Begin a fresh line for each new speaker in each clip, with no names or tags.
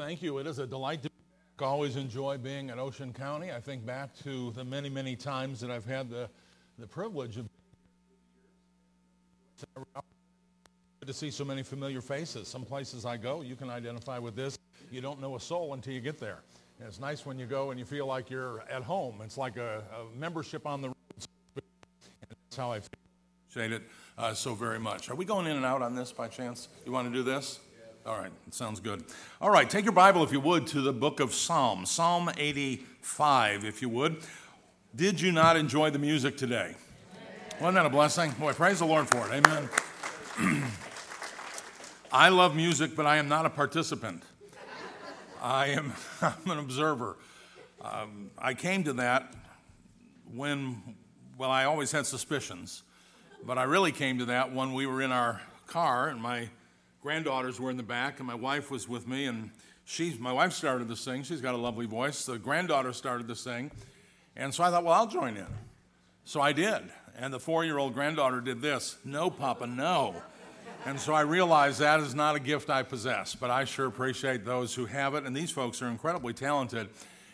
thank you. It is a delight to always enjoy being at Ocean County. I think back to the many, many times that I've had the, the privilege of to see so many familiar faces. Some places I go, you can identify with this. You don't know a soul until you get there. And it's nice when you go and you feel like you're at home. It's like a, a membership on the road. That's how I feel. Appreciate it uh, so very much. Are we going in and out on this by chance? You want to do this? All right, sounds good. All right, take your Bible, if you would, to the book of Psalms, Psalm 85, if you would. Did you not enjoy the music today? Wasn't that a blessing? Boy, praise the Lord for it. Amen. I love music, but I am not a participant. I am I'm an observer. Um, I came to that when, well, I always had suspicions, but I really came to that when we were in our car and my granddaughters were in the back, and my wife was with me, and she's my wife started this thing. She's got a lovely voice. The granddaughter started this thing, and so I thought, well, I'll join in. So I did, and the four-year-old granddaughter did this. No, Papa, no. And so I realized that is not a gift I possess, but I sure appreciate those who have it. And these folks are incredibly talented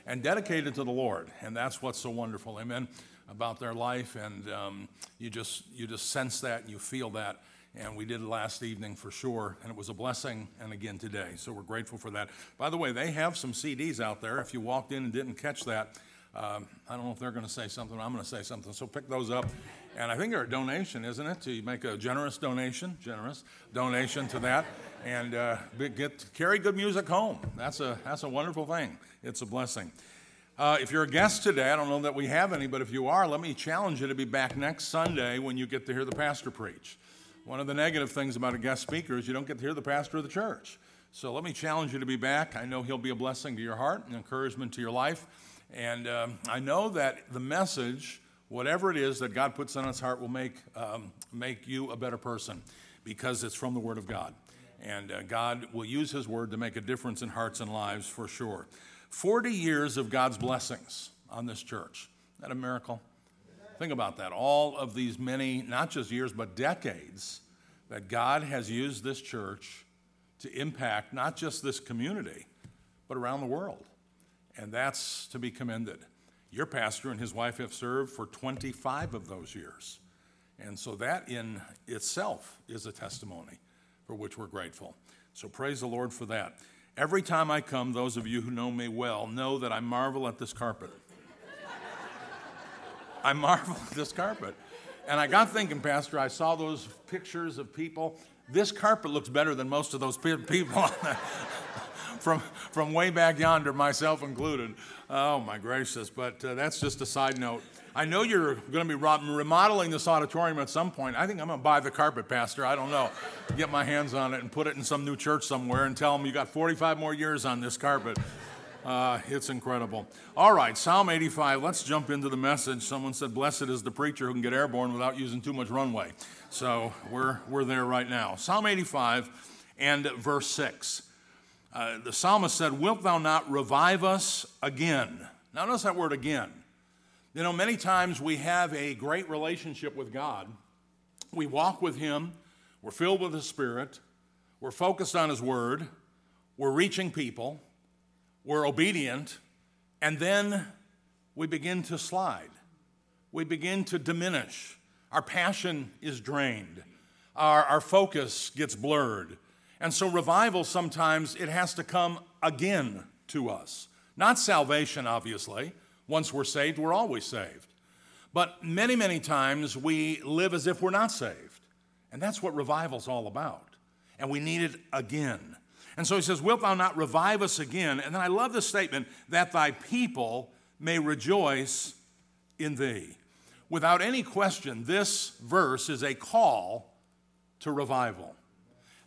and dedicated to the Lord, and that's what's so wonderful, amen, about their life. And um, you just you just sense that, and you feel that and we did it last evening for sure, and it was a blessing, and again today. So we're grateful for that. By the way, they have some CDs out there. If you walked in and didn't catch that, um, I don't know if they're going to say something. I'm going to say something. So pick those up. And I think they're a donation, isn't it? To make a generous donation, generous donation to that, and uh, get carry good music home. That's a that's a wonderful thing. It's a blessing. Uh, if you're a guest today, I don't know that we have any, but if you are, let me challenge you to be back next Sunday when you get to hear the pastor preach. One of the negative things about a guest speaker is you don't get to hear the pastor of the church. So let me challenge you to be back. I know he'll be a blessing to your heart, an encouragement to your life. And um, I know that the message, whatever it is that God puts on his heart, will make, um, make you a better person because it's from the Word of God. And uh, God will use His Word to make a difference in hearts and lives for sure. 40 years of God's blessings on this church. Isn't that a miracle? Think about that. All of these many, not just years, but decades that God has used this church to impact not just this community, but around the world. And that's to be commended. Your pastor and his wife have served for 25 of those years. And so that in itself is a testimony for which we're grateful. So praise the Lord for that. Every time I come, those of you who know me well know that I marvel at this carpet. I marvel at this carpet. And I got thinking, Pastor, I saw those pictures of people. This carpet looks better than most of those people from, from way back yonder, myself included. Oh, my gracious. But uh, that's just a side note. I know you're going to be remodeling this auditorium at some point. I think I'm going to buy the carpet, Pastor. I don't know. Get my hands on it and put it in some new church somewhere and tell them you got 45 more years on this carpet. Uh, it's incredible. All right, Psalm 85. Let's jump into the message. Someone said, Blessed is the preacher who can get airborne without using too much runway. So we're, we're there right now. Psalm 85 and verse 6. Uh, the psalmist said, Wilt thou not revive us again? Now, notice that word again. You know, many times we have a great relationship with God. We walk with Him, we're filled with His Spirit, we're focused on His Word, we're reaching people we're obedient, and then we begin to slide. We begin to diminish. Our passion is drained. Our, our focus gets blurred. And so revival sometimes it has to come again to us. Not salvation, obviously. Once we're saved, we're always saved. But many, many times we live as if we're not saved. And that's what revival's all about. And we need it again. And so he says, Wilt thou not revive us again? And then I love the statement, that thy people may rejoice in thee. Without any question, this verse is a call to revival.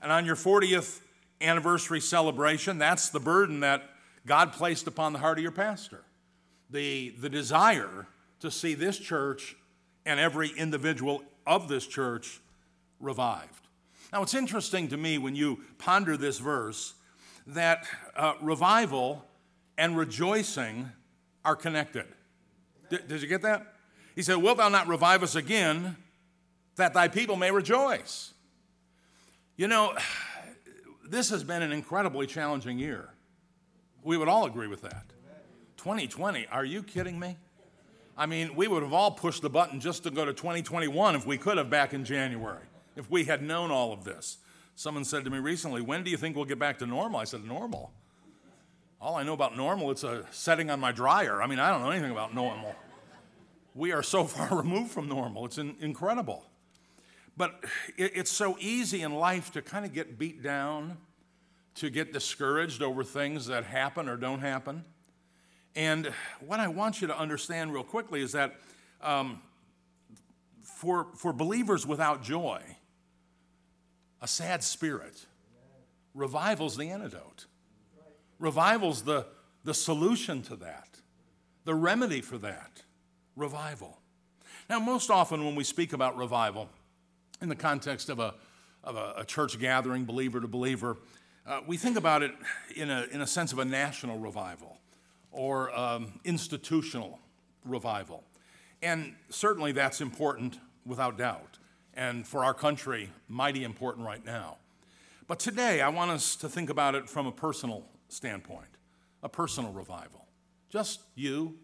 And on your 40th anniversary celebration, that's the burden that God placed upon the heart of your pastor the, the desire to see this church and every individual of this church revived. Now, it's interesting to me when you ponder this verse that uh, revival and rejoicing are connected. D- did you get that? He said, Wilt thou not revive us again, that thy people may rejoice? You know, this has been an incredibly challenging year. We would all agree with that. 2020, are you kidding me? I mean, we would have all pushed the button just to go to 2021 if we could have back in January, if we had known all of this. Someone said to me recently, When do you think we'll get back to normal? I said, Normal. All I know about normal, it's a setting on my dryer. I mean, I don't know anything about normal. We are so far removed from normal. It's in, incredible. But it, it's so easy in life to kind of get beat down, to get discouraged over things that happen or don't happen. And what I want you to understand real quickly is that um, for, for believers without joy, a sad spirit, revival's the antidote. Revival's the, the solution to that, the remedy for that. Revival. Now, most often when we speak about revival in the context of a, of a, a church gathering, believer to believer, uh, we think about it in a, in a sense of a national revival or um, institutional revival. And certainly that's important without doubt. And for our country, mighty important right now. But today, I want us to think about it from a personal standpoint, a personal revival. Just you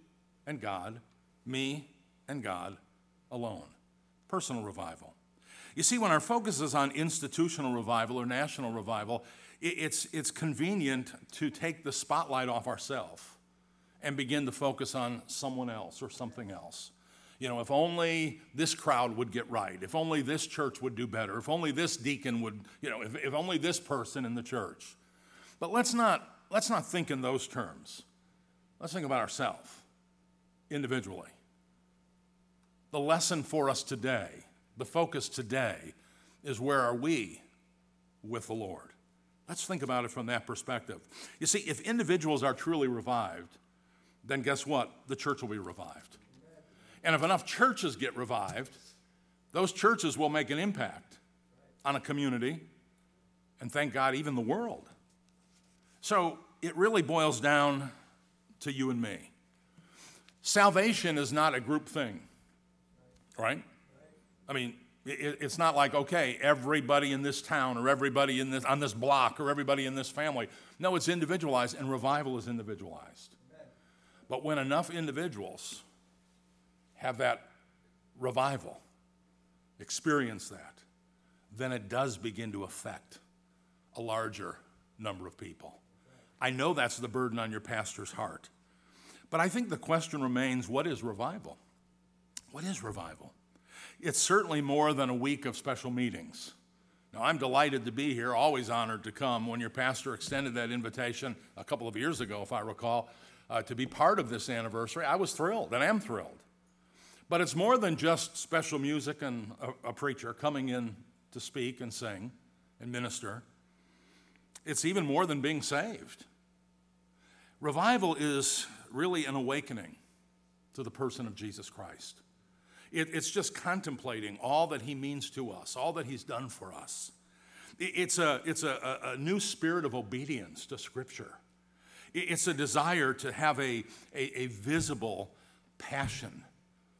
and God, me and God alone. Personal revival. You see, when our focus is on institutional revival or national revival, it's, it's convenient to take the spotlight off ourselves and begin to focus on someone else or something else. You know, if only this crowd would get right, if only this church would do better, if only this deacon would, you know, if, if only this person in the church. But let's not let's not think in those terms. Let's think about ourselves individually. The lesson for us today, the focus today, is where are we with the Lord? Let's think about it from that perspective. You see, if individuals are truly revived, then guess what? The church will be revived. And if enough churches get revived, those churches will make an impact on a community, and thank God, even the world. So it really boils down to you and me. Salvation is not a group thing, right? I mean, it's not like, okay, everybody in this town or everybody in this, on this block or everybody in this family. No, it's individualized, and revival is individualized. But when enough individuals have that revival, experience that, then it does begin to affect a larger number of people. I know that's the burden on your pastor's heart. But I think the question remains what is revival? What is revival? It's certainly more than a week of special meetings. Now, I'm delighted to be here, always honored to come. When your pastor extended that invitation a couple of years ago, if I recall, uh, to be part of this anniversary, I was thrilled and am thrilled. But it's more than just special music and a, a preacher coming in to speak and sing and minister. It's even more than being saved. Revival is really an awakening to the person of Jesus Christ. It, it's just contemplating all that he means to us, all that he's done for us. It, it's a, it's a, a, new spirit of obedience to Scripture. It, it's a desire to have a, a, a visible passion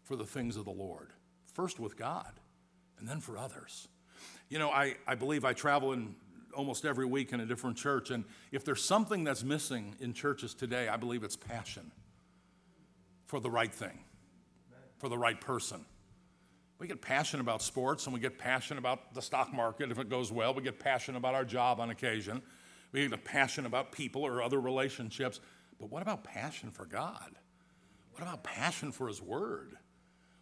for the things of the Lord, first with God and then for others. You know, I, I believe I travel in almost every week in a different church. And if there's something that's missing in churches today, I believe it's passion for the right thing, for the right person. We get passionate about sports and we get passionate about the stock market if it goes well. We get passionate about our job on occasion. We get passionate about people or other relationships. But what about passion for God? What about passion for His Word?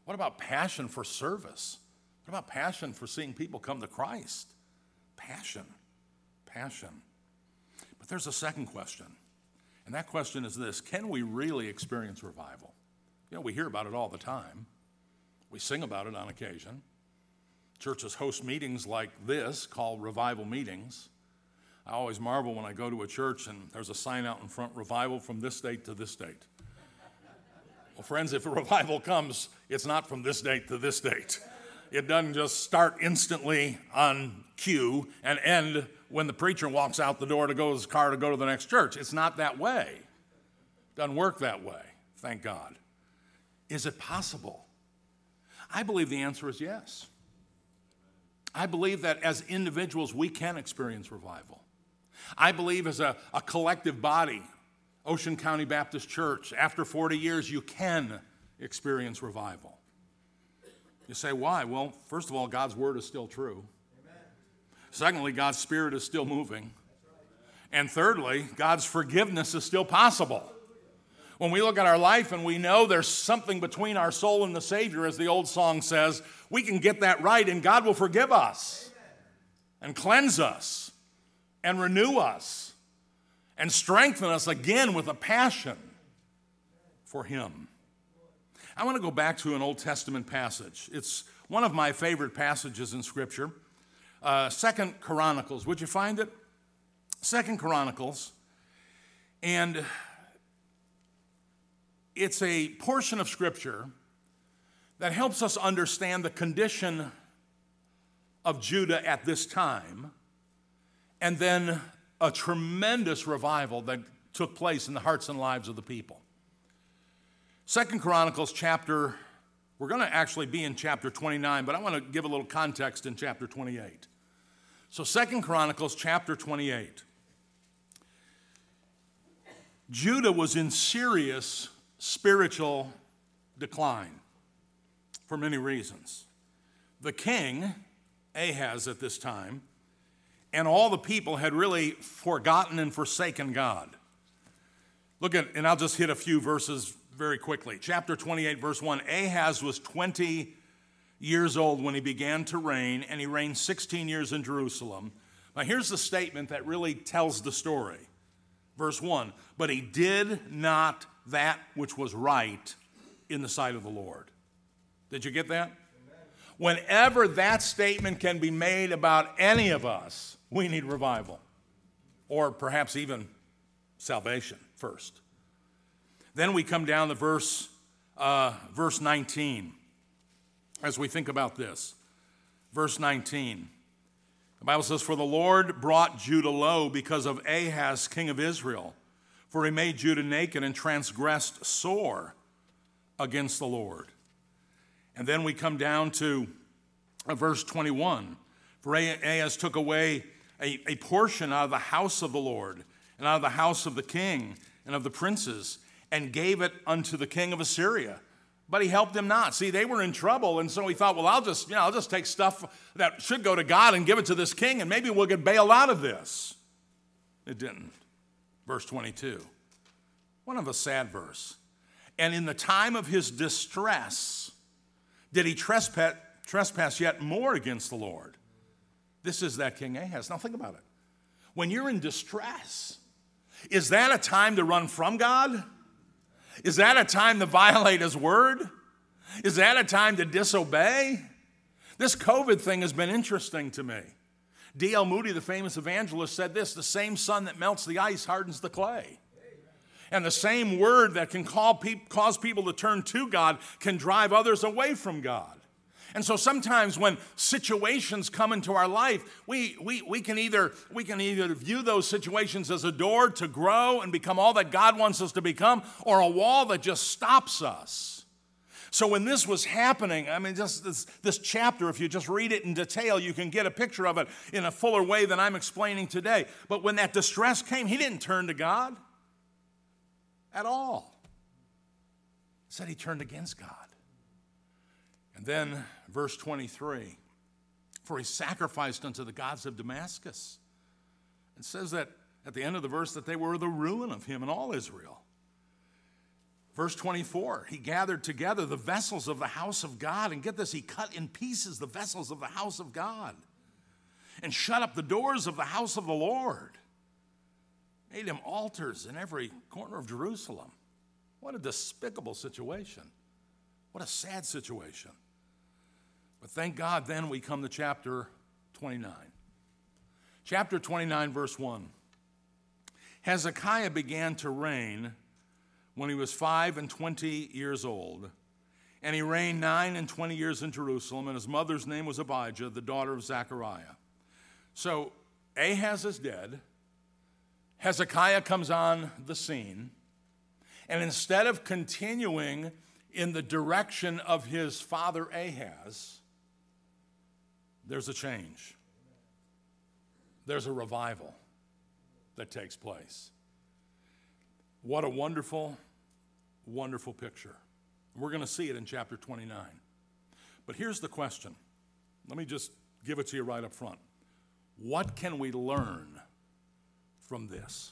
What about passion for service? What about passion for seeing people come to Christ? Passion passion. But there's a second question, and that question is this Can we really experience revival? You know, we hear about it all the time, we sing about it on occasion. Churches host meetings like this called revival meetings. I always marvel when I go to a church and there's a sign out in front revival from this date to this date. Well, friends, if a revival comes, it's not from this date to this date. It doesn't just start instantly on cue and end when the preacher walks out the door to go to his car to go to the next church. It's not that way. It doesn't work that way, thank God. Is it possible? I believe the answer is yes. I believe that as individuals, we can experience revival. I believe as a, a collective body, Ocean County Baptist Church, after 40 years, you can experience revival. You say, why? Well, first of all, God's word is still true. Amen. Secondly, God's spirit is still moving. And thirdly, God's forgiveness is still possible. When we look at our life and we know there's something between our soul and the Savior, as the old song says, we can get that right and God will forgive us and cleanse us and renew us and strengthen us again with a passion for Him. I want to go back to an Old Testament passage. It's one of my favorite passages in Scripture. Uh, Second Chronicles. Would you find it? Second Chronicles. And it's a portion of Scripture that helps us understand the condition of Judah at this time, and then a tremendous revival that took place in the hearts and lives of the people. Second Chronicles chapter, we're going to actually be in chapter 29, but I want to give a little context in chapter 28. So Second Chronicles chapter 28. Judah was in serious spiritual decline for many reasons. The king, Ahaz at this time, and all the people had really forgotten and forsaken God. Look at, and I'll just hit a few verses very quickly. Chapter 28, verse 1 Ahaz was 20 years old when he began to reign, and he reigned 16 years in Jerusalem. Now, here's the statement that really tells the story. Verse 1 But he did not that which was right in the sight of the Lord. Did you get that? Whenever that statement can be made about any of us, we need revival, or perhaps even salvation first. Then we come down to verse, uh, verse 19 as we think about this. Verse 19. The Bible says, For the Lord brought Judah low because of Ahaz, king of Israel, for he made Judah naked and transgressed sore against the Lord. And then we come down to uh, verse 21. For Ahaz took away a, a portion out of the house of the Lord and out of the house of the king and of the princes and gave it unto the king of Assyria. But he helped them not. See, they were in trouble, and so he thought, well, I'll just, you know, I'll just take stuff that should go to God and give it to this king, and maybe we'll get bailed out of this. It didn't. Verse 22. One of a sad verse. And in the time of his distress, did he trespass, trespass yet more against the Lord? This is that King Ahaz. Now think about it. When you're in distress, is that a time to run from God? Is that a time to violate his word? Is that a time to disobey? This COVID thing has been interesting to me. D.L. Moody, the famous evangelist, said this the same sun that melts the ice hardens the clay. And the same word that can pe- cause people to turn to God can drive others away from God. And so sometimes when situations come into our life, we, we, we, can either, we can either view those situations as a door to grow and become all that God wants us to become, or a wall that just stops us. So when this was happening, I mean, just this, this chapter, if you just read it in detail, you can get a picture of it in a fuller way than I'm explaining today. But when that distress came, he didn't turn to God at all. Said he turned against God. And then verse 23 For he sacrificed unto the gods of Damascus. It says that at the end of the verse that they were the ruin of him and all Israel. Verse 24, he gathered together the vessels of the house of God. And get this, he cut in pieces the vessels of the house of God and shut up the doors of the house of the Lord. Made him altars in every corner of Jerusalem. What a despicable situation. What a sad situation. But thank God, then we come to chapter 29. Chapter 29, verse 1. Hezekiah began to reign when he was five and twenty years old. And he reigned nine and twenty years in Jerusalem, and his mother's name was Abijah, the daughter of Zechariah. So Ahaz is dead. Hezekiah comes on the scene. And instead of continuing in the direction of his father Ahaz, there's a change. There's a revival that takes place. What a wonderful, wonderful picture. We're going to see it in chapter 29. But here's the question. Let me just give it to you right up front. What can we learn from this?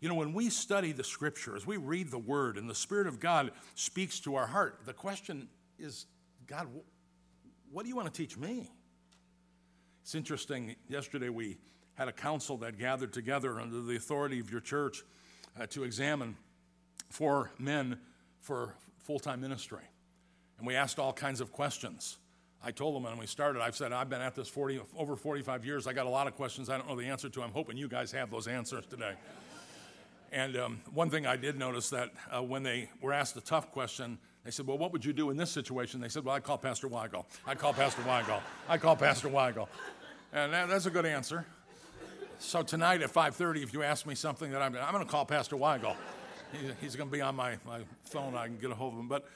You know, when we study the scripture, as we read the word and the Spirit of God speaks to our heart, the question is God, what do you want to teach me? It's interesting. Yesterday we had a council that gathered together under the authority of your church uh, to examine four men for full time ministry. And we asked all kinds of questions. I told them when we started, I've said, I've been at this 40, over 45 years. I got a lot of questions I don't know the answer to. I'm hoping you guys have those answers today. And um, one thing I did notice that uh, when they were asked a tough question, they said, Well, what would you do in this situation? They said, Well, I'd call Pastor Weigel. I'd call Pastor Weigel. I'd call Pastor Weigel. And that, that's a good answer. So tonight at 5.30, if you ask me something that I'm, I'm going to call Pastor Weigel. He, he's going to be on my, my phone. I can get a hold of him. But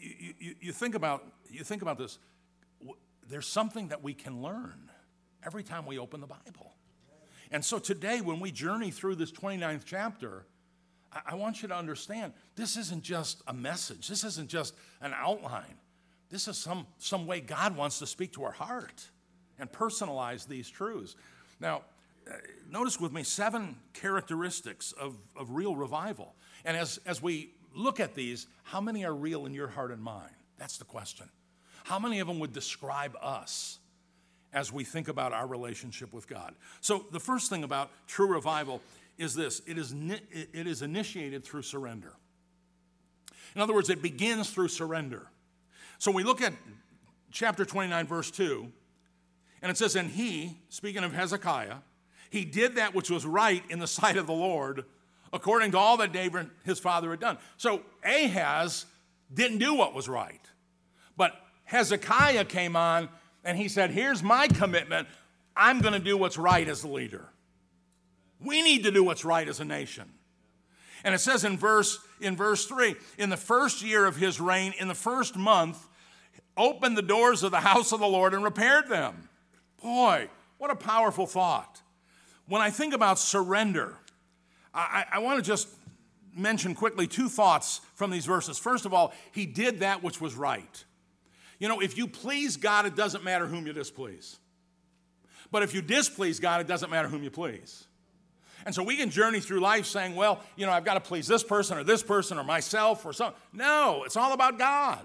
you, you, you, think about, you think about this there's something that we can learn every time we open the Bible. And so today, when we journey through this 29th chapter, I, want you to understand this isn't just a message, this isn't just an outline. This is some, some way God wants to speak to our heart and personalize these truths. Now, uh, notice with me seven characteristics of, of real revival. And as, as we look at these, how many are real in your heart and mind? That's the question. How many of them would describe us as we think about our relationship with God? So, the first thing about true revival is this it is, it is initiated through surrender. In other words, it begins through surrender. So, we look at chapter 29, verse 2, and it says, And he, speaking of Hezekiah, he did that which was right in the sight of the Lord, according to all that David, his father, had done. So Ahaz didn't do what was right. But Hezekiah came on and he said, Here's my commitment. I'm going to do what's right as a leader. We need to do what's right as a nation. And it says in verse, in verse 3 in the first year of his reign, in the first month, opened the doors of the house of the Lord and repaired them. Boy, what a powerful thought. When I think about surrender, I, I want to just mention quickly two thoughts from these verses. First of all, he did that which was right. You know, if you please God, it doesn't matter whom you displease. But if you displease God, it doesn't matter whom you please. And so we can journey through life saying, well, you know, I've got to please this person or this person or myself or something. No, it's all about God.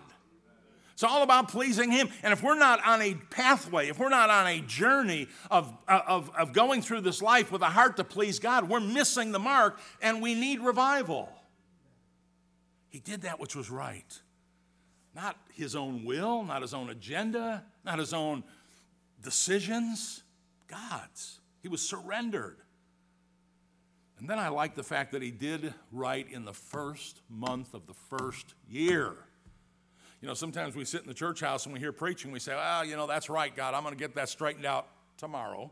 It's all about pleasing Him. And if we're not on a pathway, if we're not on a journey of, uh, of, of going through this life with a heart to please God, we're missing the mark and we need revival. He did that which was right. Not his own will, not his own agenda, not his own decisions, God's. He was surrendered. And then I like the fact that he did right in the first month of the first year. You know, sometimes we sit in the church house and we hear preaching, we say, well, you know, that's right, God, I'm going to get that straightened out tomorrow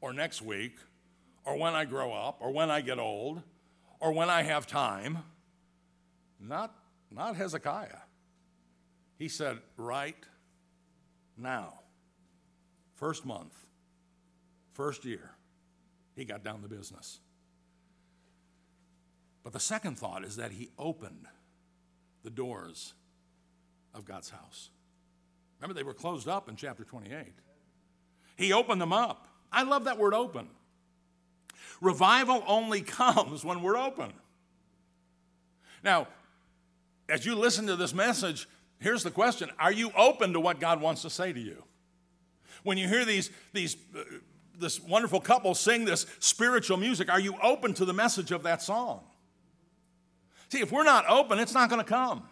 or next week or when I grow up or when I get old or when I have time. Not, not Hezekiah. He said, right now, first month, first year, he got down to business. But the second thought is that he opened the doors of God's house. Remember, they were closed up in chapter 28. He opened them up. I love that word open. Revival only comes when we're open. Now, as you listen to this message, Here's the question Are you open to what God wants to say to you? When you hear these, these, uh, this wonderful couple sing this spiritual music, are you open to the message of that song? See, if we're not open, it's not going to come.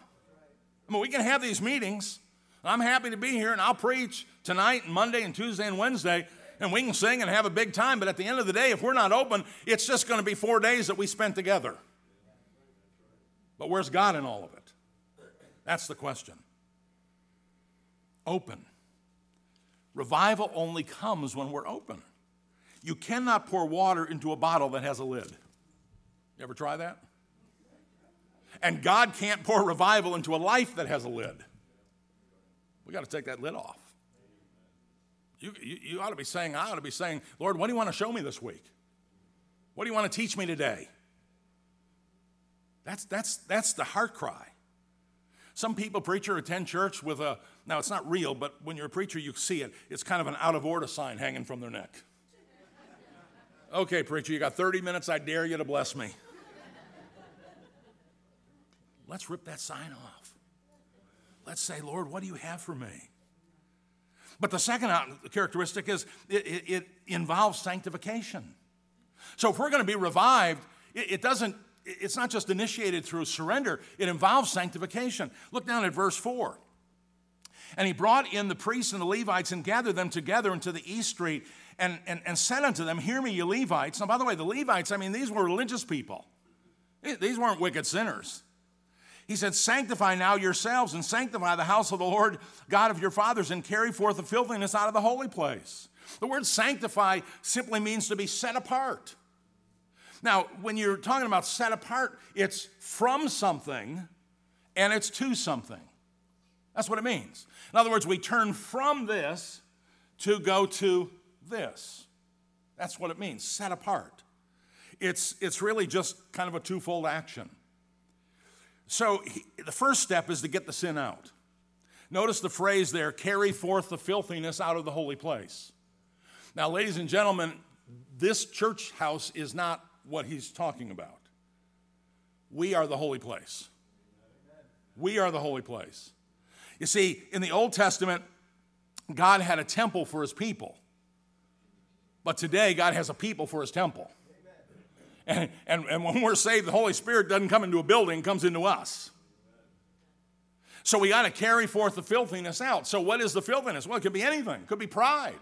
I mean, we can have these meetings. I'm happy to be here and I'll preach tonight and Monday and Tuesday and Wednesday and we can sing and have a big time. But at the end of the day, if we're not open, it's just going to be four days that we spent together. But where's God in all of it? That's the question. Open. Revival only comes when we're open. You cannot pour water into a bottle that has a lid. You ever try that? And God can't pour revival into a life that has a lid. We got to take that lid off. You, you, you, ought to be saying, I ought to be saying, Lord, what do you want to show me this week? What do you want to teach me today?
That's, that's, that's the heart cry. Some people, preacher, attend church with a, now it's not real, but when you're a preacher, you see it. It's kind of an out of order sign hanging from their neck. Okay, preacher, you got 30 minutes. I dare you to bless me. Let's rip that sign off. Let's say, Lord, what do you have for me? But the second characteristic is it, it, it involves sanctification. So if we're going to be revived, it, it doesn't it's not just initiated through surrender, it involves sanctification. Look down at verse 4. And he brought in the priests and the Levites and gathered them together into the east street and, and, and said unto them, Hear me, you Levites. Now, by the way, the Levites, I mean, these were religious people, these weren't wicked sinners. He said, Sanctify now yourselves and sanctify the house of the Lord God of your fathers and carry forth the filthiness out of the holy place. The word sanctify simply means to be set apart. Now, when you're talking about set apart, it's from something and it's to something. That's what it means. In other words, we turn from this to go to this. That's what it means, set apart. It's, it's really just kind of a twofold action. So he, the first step is to get the sin out. Notice the phrase there carry forth the filthiness out of the holy place. Now, ladies and gentlemen, this church house is not what he's talking about. We are the holy place. We are the holy place. You see, in the Old Testament, God had a temple for his people. But today, God has a people for his temple. And, and, and when we're saved, the Holy Spirit doesn't come into a building, comes into us. So we got to carry forth the filthiness out. So, what is the filthiness? Well, it could be anything, it could be pride.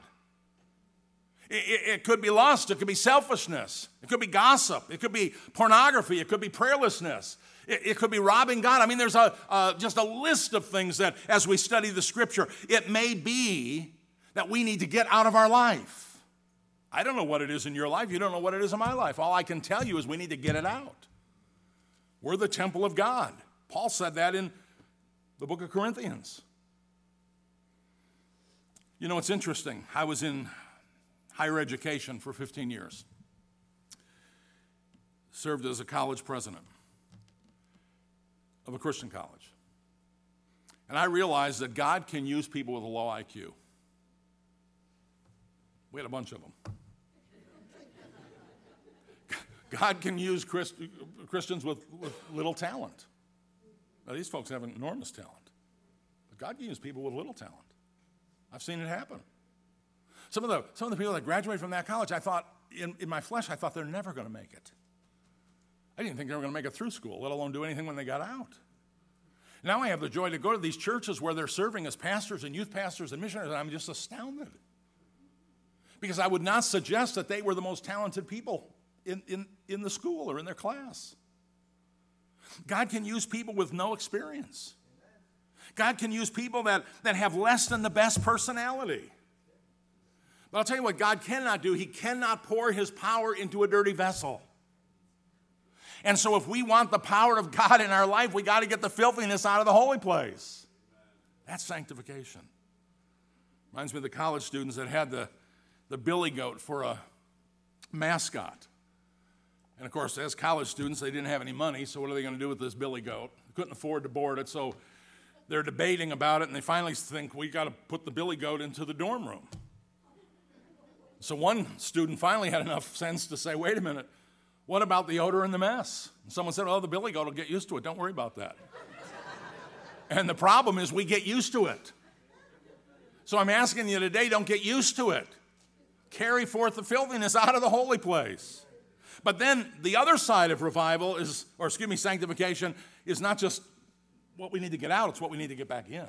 It, it, could be lust, it could be selfishness, it could be gossip, it could be pornography, it could be prayerlessness, it, it could be robbing God. I mean, there's a, uh, just a list of things that, as we study the scripture, it may be that we need to get out of our life. I don't know what it is in your life, you don't know what it is in my life. All I can tell you is we need to get it out. We're the temple of God. Paul said that in the book of Corinthians. You know, it's interesting. I was in higher education for 15 years. Served as a college president of a Christian college. And I realized that God can use people with a low IQ. We had a bunch of them. God can use Christ, Christians with, with little talent. Now, these folks have enormous talent. But God can use people with little talent. I've seen it happen. Some of the, some of the people that graduated from that college, I thought, in, in my flesh, I thought they're never going to make it. I didn't think they were going to make it through school, let alone do anything when they got out. Now I have the joy to go to these churches where they're serving as pastors and youth pastors and missionaries, and I'm just astounded. Because I would not suggest that they were the most talented people in, in, in the school or in their class. God can use people with no experience. God can use people that, that have less than the best personality. But I'll tell you what God cannot do. He cannot pour his power into a dirty vessel. And so, if we want the power of God in our life, we got to get the filthiness out of the holy place. That's sanctification. Reminds me of the college students that had the, the billy goat for a mascot. And of course, as college students, they didn't have any money, so what are they going to do with this billy goat? Couldn't afford to board it, so they're debating about it, and they finally think we got to put the billy goat into the dorm room. So one student finally had enough sense to say, wait a minute, what about the odor and the mess? And someone said, oh, the billy goat will get used to it. Don't worry about that. and the problem is we get used to it. So I'm asking you today, don't get used to it. Carry forth the filthiness out of the holy place. But then the other side of revival is, or excuse me, sanctification, is not just what we need to get out, it's what we need to get back in.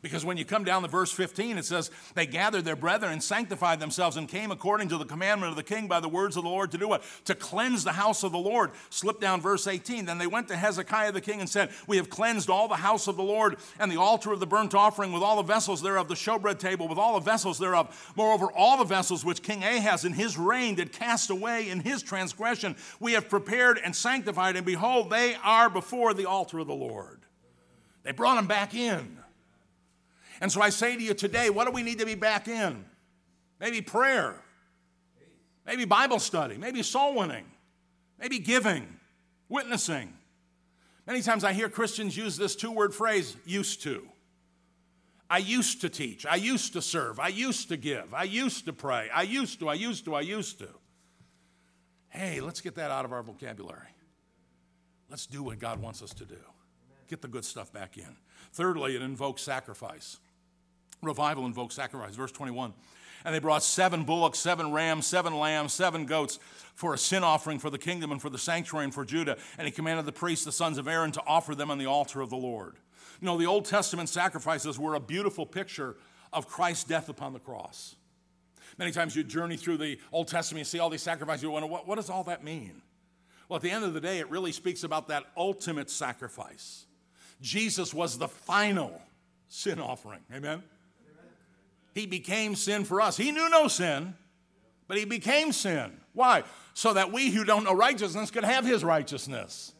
Because when you come down to verse 15, it says, They gathered their brethren and sanctified themselves and came according to the commandment of the king by the words of the Lord to do what? To cleanse the house of the Lord. Slip down verse 18. Then they went to Hezekiah the king and said, We have cleansed all the house of the Lord and the altar of the burnt offering with all the vessels thereof, the showbread table with all the vessels thereof. Moreover, all the vessels which King Ahaz in his reign did cast away in his transgression, we have prepared and sanctified, and behold, they are before the altar of the Lord. They brought them back in. And so I say to you today, what do we need to be back in? Maybe prayer, maybe Bible study, maybe soul winning, maybe giving, witnessing, Many times I hear Christians use this two word phrase, used to. I used to teach. I used to serve. I used to give. I used to pray. I used to, I used to, I used to. Hey, let's get that out of our vocabulary. Let's do what God wants us to do. Get the good stuff back in. Thirdly, it invokes sacrifice. Revival invokes sacrifice. Verse 21. And they brought seven bullocks, seven rams, seven lambs, seven goats for a sin offering for the kingdom and for the sanctuary and for Judah. And he commanded the priests, the sons of Aaron, to offer them on the altar of the Lord. You know, the Old Testament sacrifices were a beautiful picture of Christ's death upon the cross. Many times you journey through the Old Testament, you see all these sacrifices, you wonder, what, what does all that mean? Well, at the end of the day, it really speaks about that ultimate sacrifice. Jesus was the final sin offering. Amen? He became sin for us. He knew no sin, but he became sin. Why? So that we who don't know righteousness could have his righteousness.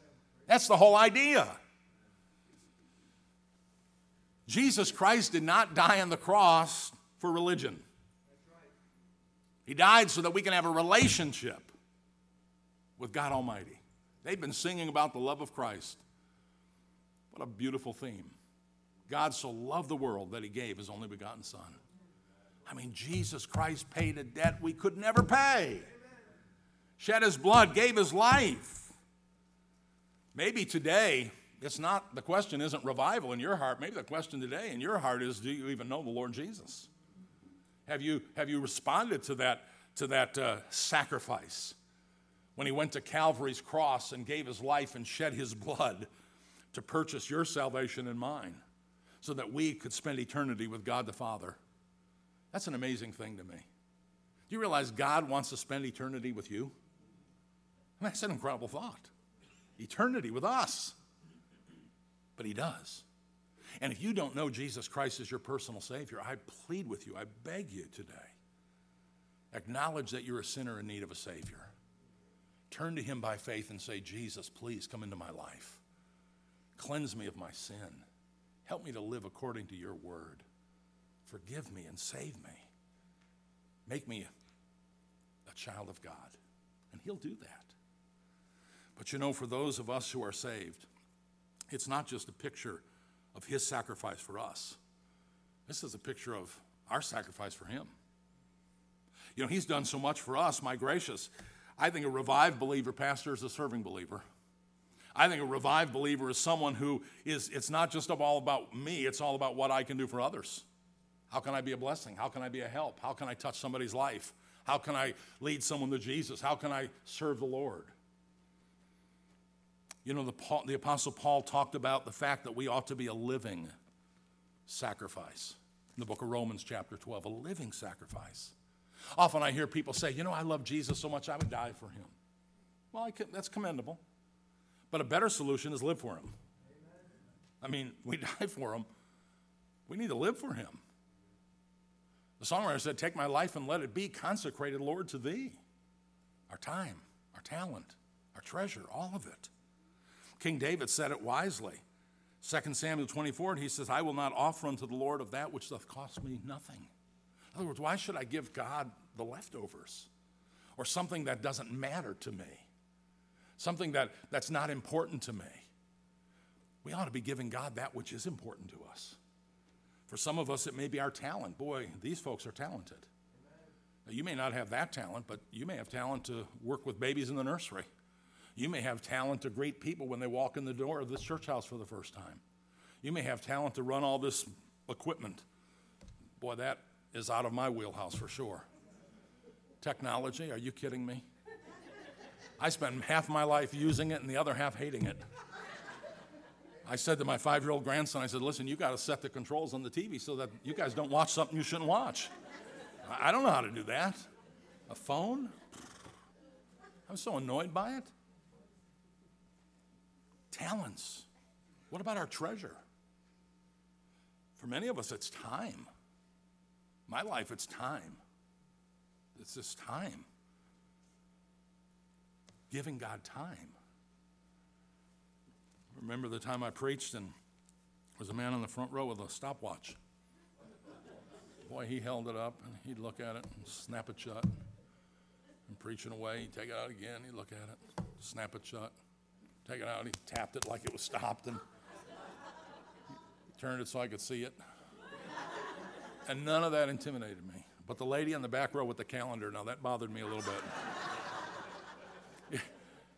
That's the whole idea. Jesus Christ did not die on the cross for religion. He died so that we can have a relationship with God Almighty. They've been singing about the love of Christ. What a beautiful theme. God so loved the world that he gave his only begotten Son. I mean, Jesus Christ paid a debt we could never pay, shed his blood, gave his life. Maybe today, it's not, the question isn't revival in your heart. Maybe the question today in your heart is do you even know the Lord Jesus? Have you, have you responded to that, to that uh, sacrifice when he went to Calvary's cross and gave his life and shed his blood to purchase your salvation and mine so that we could spend eternity with God the Father? That's an amazing thing to me. Do you realize God wants to spend eternity with you? I mean, that's an incredible thought. Eternity with us. But He does. And if you don't know Jesus Christ as your personal Savior, I plead with you, I beg you today, acknowledge that you're a sinner in need of a Savior. Turn to Him by faith and say, Jesus, please come into my life. Cleanse me of my sin. Help me to live according to your word. Forgive me and save me. Make me a child of God. And He'll do that. But you know, for those of us who are saved, it's not just a picture of His sacrifice for us, this is a picture of our sacrifice for Him. You know, He's done so much for us, my gracious. I think a revived believer, pastor, is a serving believer. I think a revived believer is someone who is, it's not just all about me, it's all about what I can do for others. How can I be a blessing? How can I be a help? How can I touch somebody's life? How can I lead someone to Jesus? How can I serve the Lord? You know, the, Paul, the Apostle Paul talked about the fact that we ought to be a living sacrifice in the book of Romans, chapter 12, a living sacrifice. Often I hear people say, You know, I love Jesus so much I would die for him. Well, can, that's commendable. But a better solution is live for him. I mean, we die for him, we need to live for him. The songwriter said, Take my life and let it be consecrated, Lord, to thee. Our time, our talent, our treasure, all of it. King David said it wisely. 2 Samuel 24, he says, I will not offer unto the Lord of that which doth cost me nothing. In other words, why should I give God the leftovers or something that doesn't matter to me? Something that, that's not important to me. We ought to be giving God that which is important to us. For some of us, it may be our talent. Boy, these folks are talented. Now, you may not have that talent, but you may have talent to work with babies in the nursery. You may have talent to greet people when they walk in the door of this church house for the first time. You may have talent to run all this equipment. Boy, that is out of my wheelhouse for sure. Technology, are you kidding me? I spend half my life using it and the other half hating it. I said to my five year old grandson, I said, listen, you got to set the controls on the TV so that you guys don't watch something you shouldn't watch. I don't know how to do that. A phone? I'm so annoyed by it. Talents. What about our treasure? For many of us, it's time. My life, it's time. It's this time. Giving God time. Remember the time I preached and there was a man in the front row with a stopwatch. Boy, he held it up and he'd look at it and snap it shut. And preaching away, he'd take it out again, he'd look at it, snap it shut. Take it out. He tapped it like it was stopped and turned it so I could see it. And none of that intimidated me. But the lady in the back row with the calendar, now that bothered me a little bit.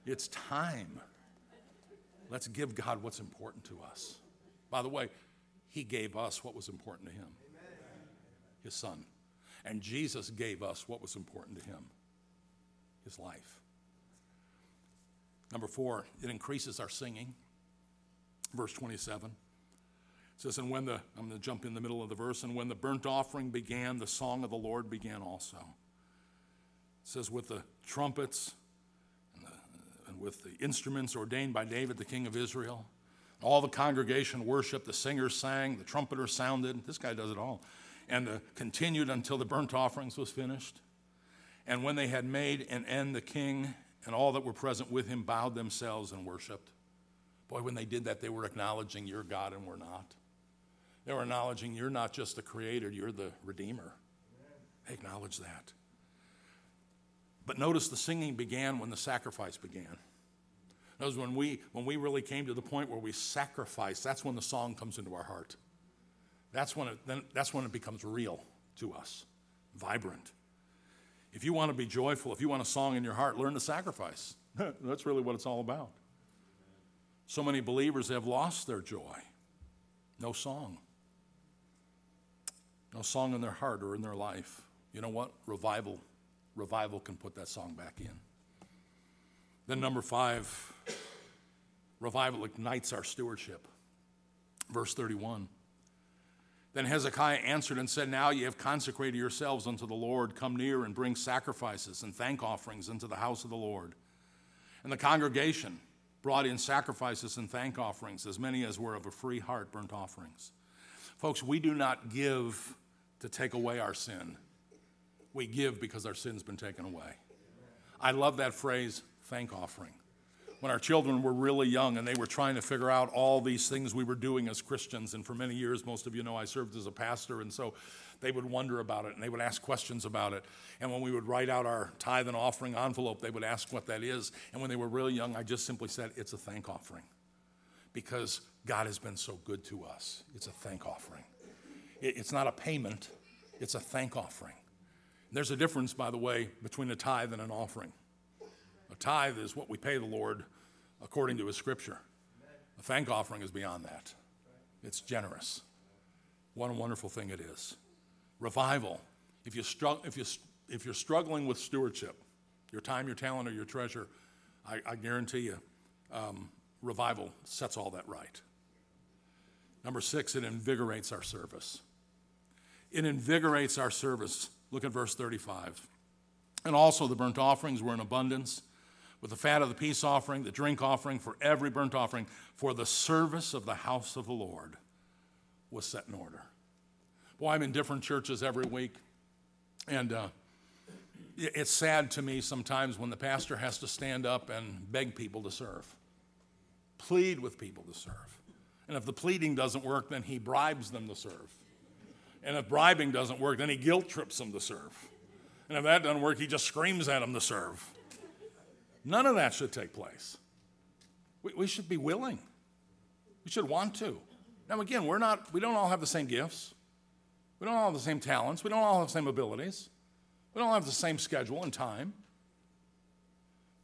It's time. Let's give God what's important to us. By the way, He gave us what was important to Him His Son. And Jesus gave us what was important to Him His life. Number four, it increases our singing. Verse 27 it says, And when the, I'm going to jump in the middle of the verse, and when the burnt offering began, the song of the Lord began also. It says, With the trumpets with the instruments ordained by David, the king of Israel, all the congregation worshiped, the singers sang, the trumpeter sounded. This guy does it all. And the, continued until the burnt offerings was finished. And when they had made an end, the king and all that were present with him bowed themselves and worshiped. Boy, when they did that, they were acknowledging you're God and we're not. They were acknowledging you're not just the creator, you're the redeemer. They acknowledge that. But notice the singing began when the sacrifice began. Notice when we, when we really came to the point where we sacrifice, that's when the song comes into our heart. That's when it, then, that's when it becomes real to us, vibrant. If you want to be joyful, if you want a song in your heart, learn to sacrifice. That's really what it's all about. So many believers have lost their joy. No song. No song in their heart or in their life. You know what? Revival. Revival can put that song back in. Then, number five, revival ignites our stewardship. Verse 31. Then Hezekiah answered and said, Now ye have consecrated yourselves unto the Lord. Come near and bring sacrifices and thank offerings into the house of the Lord. And the congregation brought in sacrifices and thank offerings, as many as were of a free heart, burnt offerings. Folks, we do not give to take away our sin. We give because our sin's been taken away. I love that phrase, thank offering when our children were really young and they were trying to figure out all these things we were doing as Christians. And for many years, most of you know I served as a pastor, and so they would wonder about it and they would ask questions about it. And when we would write out our tithe and offering envelope, they would ask what that is. And when they were really young, I just simply said, It's a thank offering because God has been so good to us. It's a thank offering. It's not a payment, it's a thank offering. There's a difference, by the way, between a tithe and an offering. A tithe is what we pay the Lord according to his scripture. A thank offering is beyond that. It's generous. What a wonderful thing it is. Revival. If, you stru- if, you, if you're struggling with stewardship, your time, your talent, or your treasure, I, I guarantee you, um, revival sets all that right. Number six, it invigorates our service. It invigorates our service. Look at verse 35. And also the burnt offerings were in abundance with the fat of the peace offering, the drink offering, for every burnt offering, for the service of the house of the Lord was set in order. Boy, I'm in different churches every week, and uh, it's sad to me sometimes when the pastor has to stand up and beg people to serve, plead with people to serve. And if the pleading doesn't work, then he bribes them to serve. And if bribing doesn't work, then he guilt trips them to serve. And if that doesn't work, he just screams at them to serve. None of that should take place. We, we should be willing. We should want to. Now, again, we're not, we don't all have the same gifts. We don't all have the same talents. We don't all have the same abilities. We don't all have the same schedule and time.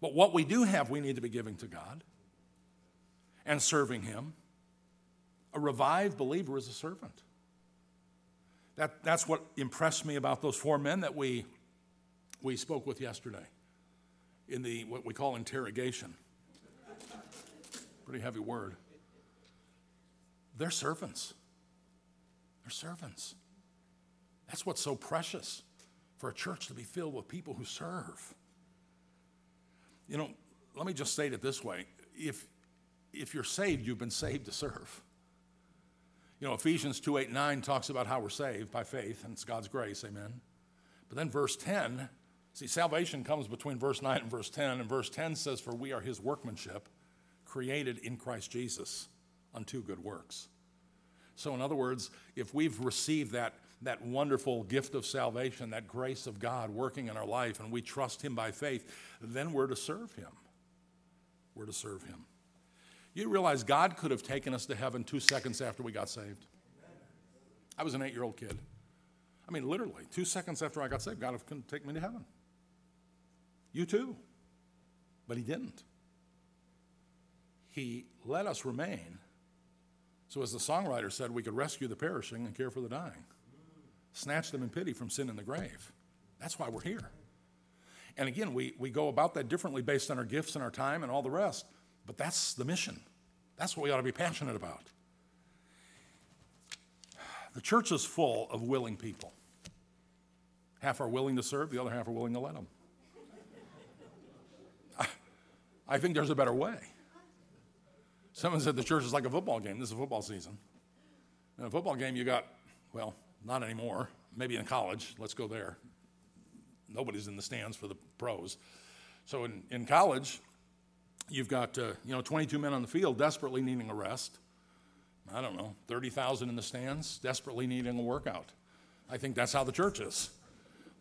But what we do have, we need to be giving to God and serving Him. A revived believer is a servant. That, that's what impressed me about those four men that we, we spoke with yesterday in the what we call interrogation. Pretty heavy word. They're servants. They're servants. That's what's so precious for a church to be filled with people who serve. You know, let me just state it this way. If, if you're saved, you've been saved to serve. You know, Ephesians 2 8 9 talks about how we're saved by faith, and it's God's grace, amen. But then verse 10 See, salvation comes between verse 9 and verse 10, and verse 10 says, For we are his workmanship, created in Christ Jesus unto good works. So, in other words, if we've received that, that wonderful gift of salvation, that grace of God working in our life, and we trust him by faith, then we're to serve him. We're to serve him. You realize God could have taken us to heaven two seconds after we got saved? I was an eight year old kid. I mean, literally, two seconds after I got saved, God could take me to heaven. You too. But He didn't. He let us remain. So, as the songwriter said, we could rescue the perishing and care for the dying, snatch them in pity from sin and the grave. That's why we're here. And again, we, we go about that differently based on our gifts and our time and all the rest, but that's the mission. That's what we ought to be passionate about. The church is full of willing people. Half are willing to serve, the other half are willing to let them. I think there's a better way. Someone said the church is like a football game. This is a football season. In a football game, you got, well, not anymore. Maybe in college. Let's go there. Nobody's in the stands for the pros. So in, in college, you've got, uh, you know, 22 men on the field desperately needing a rest. I don't know, 30,000 in the stands desperately needing a workout. I think that's how the church is.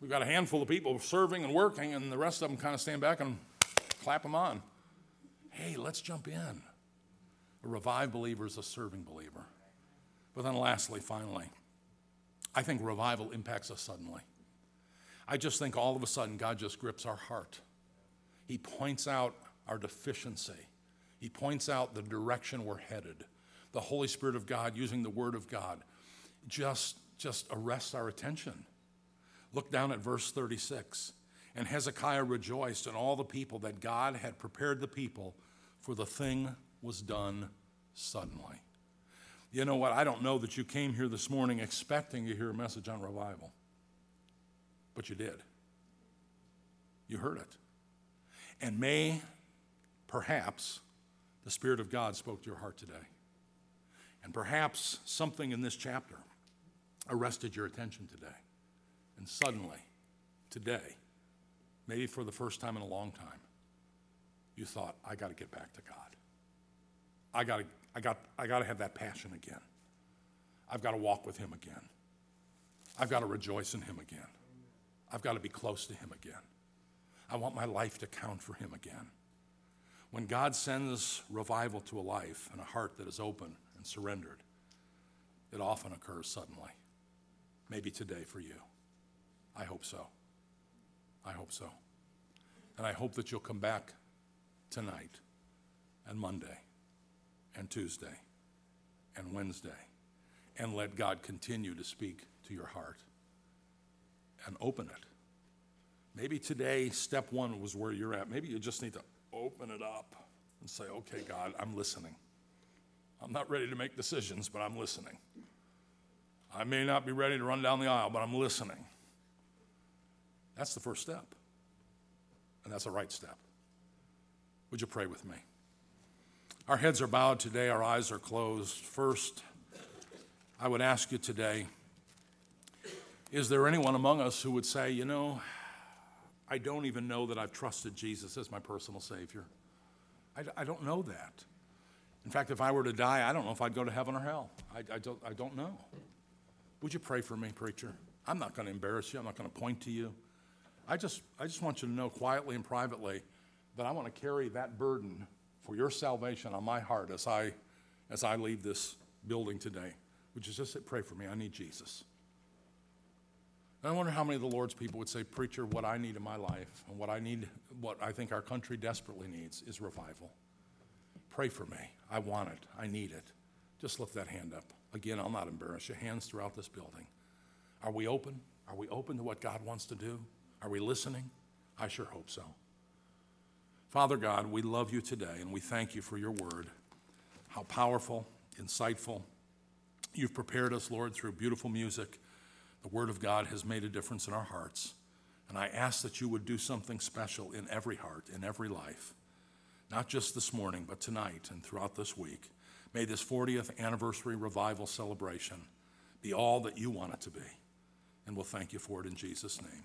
We've got a handful of people serving and working, and the rest of them kind of stand back and clap them on. Hey, let's jump in. A revived believer is a serving believer. But then, lastly, finally, I think revival impacts us suddenly. I just think all of a sudden God just grips our heart. He points out our deficiency, He points out the direction we're headed. The Holy Spirit of God, using the Word of God, just, just arrests our attention. Look down at verse 36. And Hezekiah rejoiced, and all the people that God had prepared the people, for the thing was done suddenly. You know what? I don't know that you came here this morning expecting to hear a message on revival, but you did. You heard it. And may, perhaps, the Spirit of God spoke to your heart today. And perhaps something in this chapter arrested your attention today. And suddenly, today, maybe for the first time in a long time, you thought, I got to get back to God. I got to I got, I got to have that passion again. I've got to walk with Him again. I've got to rejoice in Him again. I've got to be close to Him again. I want my life to count for Him again. When God sends revival to a life and a heart that is open and surrendered, it often occurs suddenly. Maybe today for you. I hope so. I hope so. And I hope that you'll come back tonight and Monday and Tuesday and Wednesday and let God continue to speak to your heart and open it. Maybe today, step one was where you're at. Maybe you just need to open it up and say, okay, God, I'm listening. I'm not ready to make decisions, but I'm listening. I may not be ready to run down the aisle, but I'm listening. That's the first step. And that's a right step. Would you pray with me? Our heads are bowed today, our eyes are closed. First, I would ask you today is there anyone among us who would say, you know, I don't even know that I've trusted Jesus as my personal Savior? I, I don't know that. In fact, if I were to die, I don't know if I'd go to heaven or hell. I, I, don't, I don't know. Would you pray for me, preacher? I'm not going to embarrass you. I'm not going to point to you. I just, I just want you to know quietly and privately that I want to carry that burden for your salvation on my heart as I, as I leave this building today. Would you just pray for me? I need Jesus. And I wonder how many of the Lord's people would say, Preacher, what I need in my life and what I need, what I think our country desperately needs is revival. Pray for me. I want it. I need it. Just lift that hand up. Again, I'll not embarrass you. Hands throughout this building. Are we open? Are we open to what God wants to do? Are we listening? I sure hope so. Father God, we love you today and we thank you for your word. How powerful, insightful. You've prepared us, Lord, through beautiful music. The word of God has made a difference in our hearts. And I ask that you would do something special in every heart, in every life, not just this morning, but tonight and throughout this week. May this 40th anniversary revival celebration be all that you want it to be. And we'll thank you for it in Jesus' name.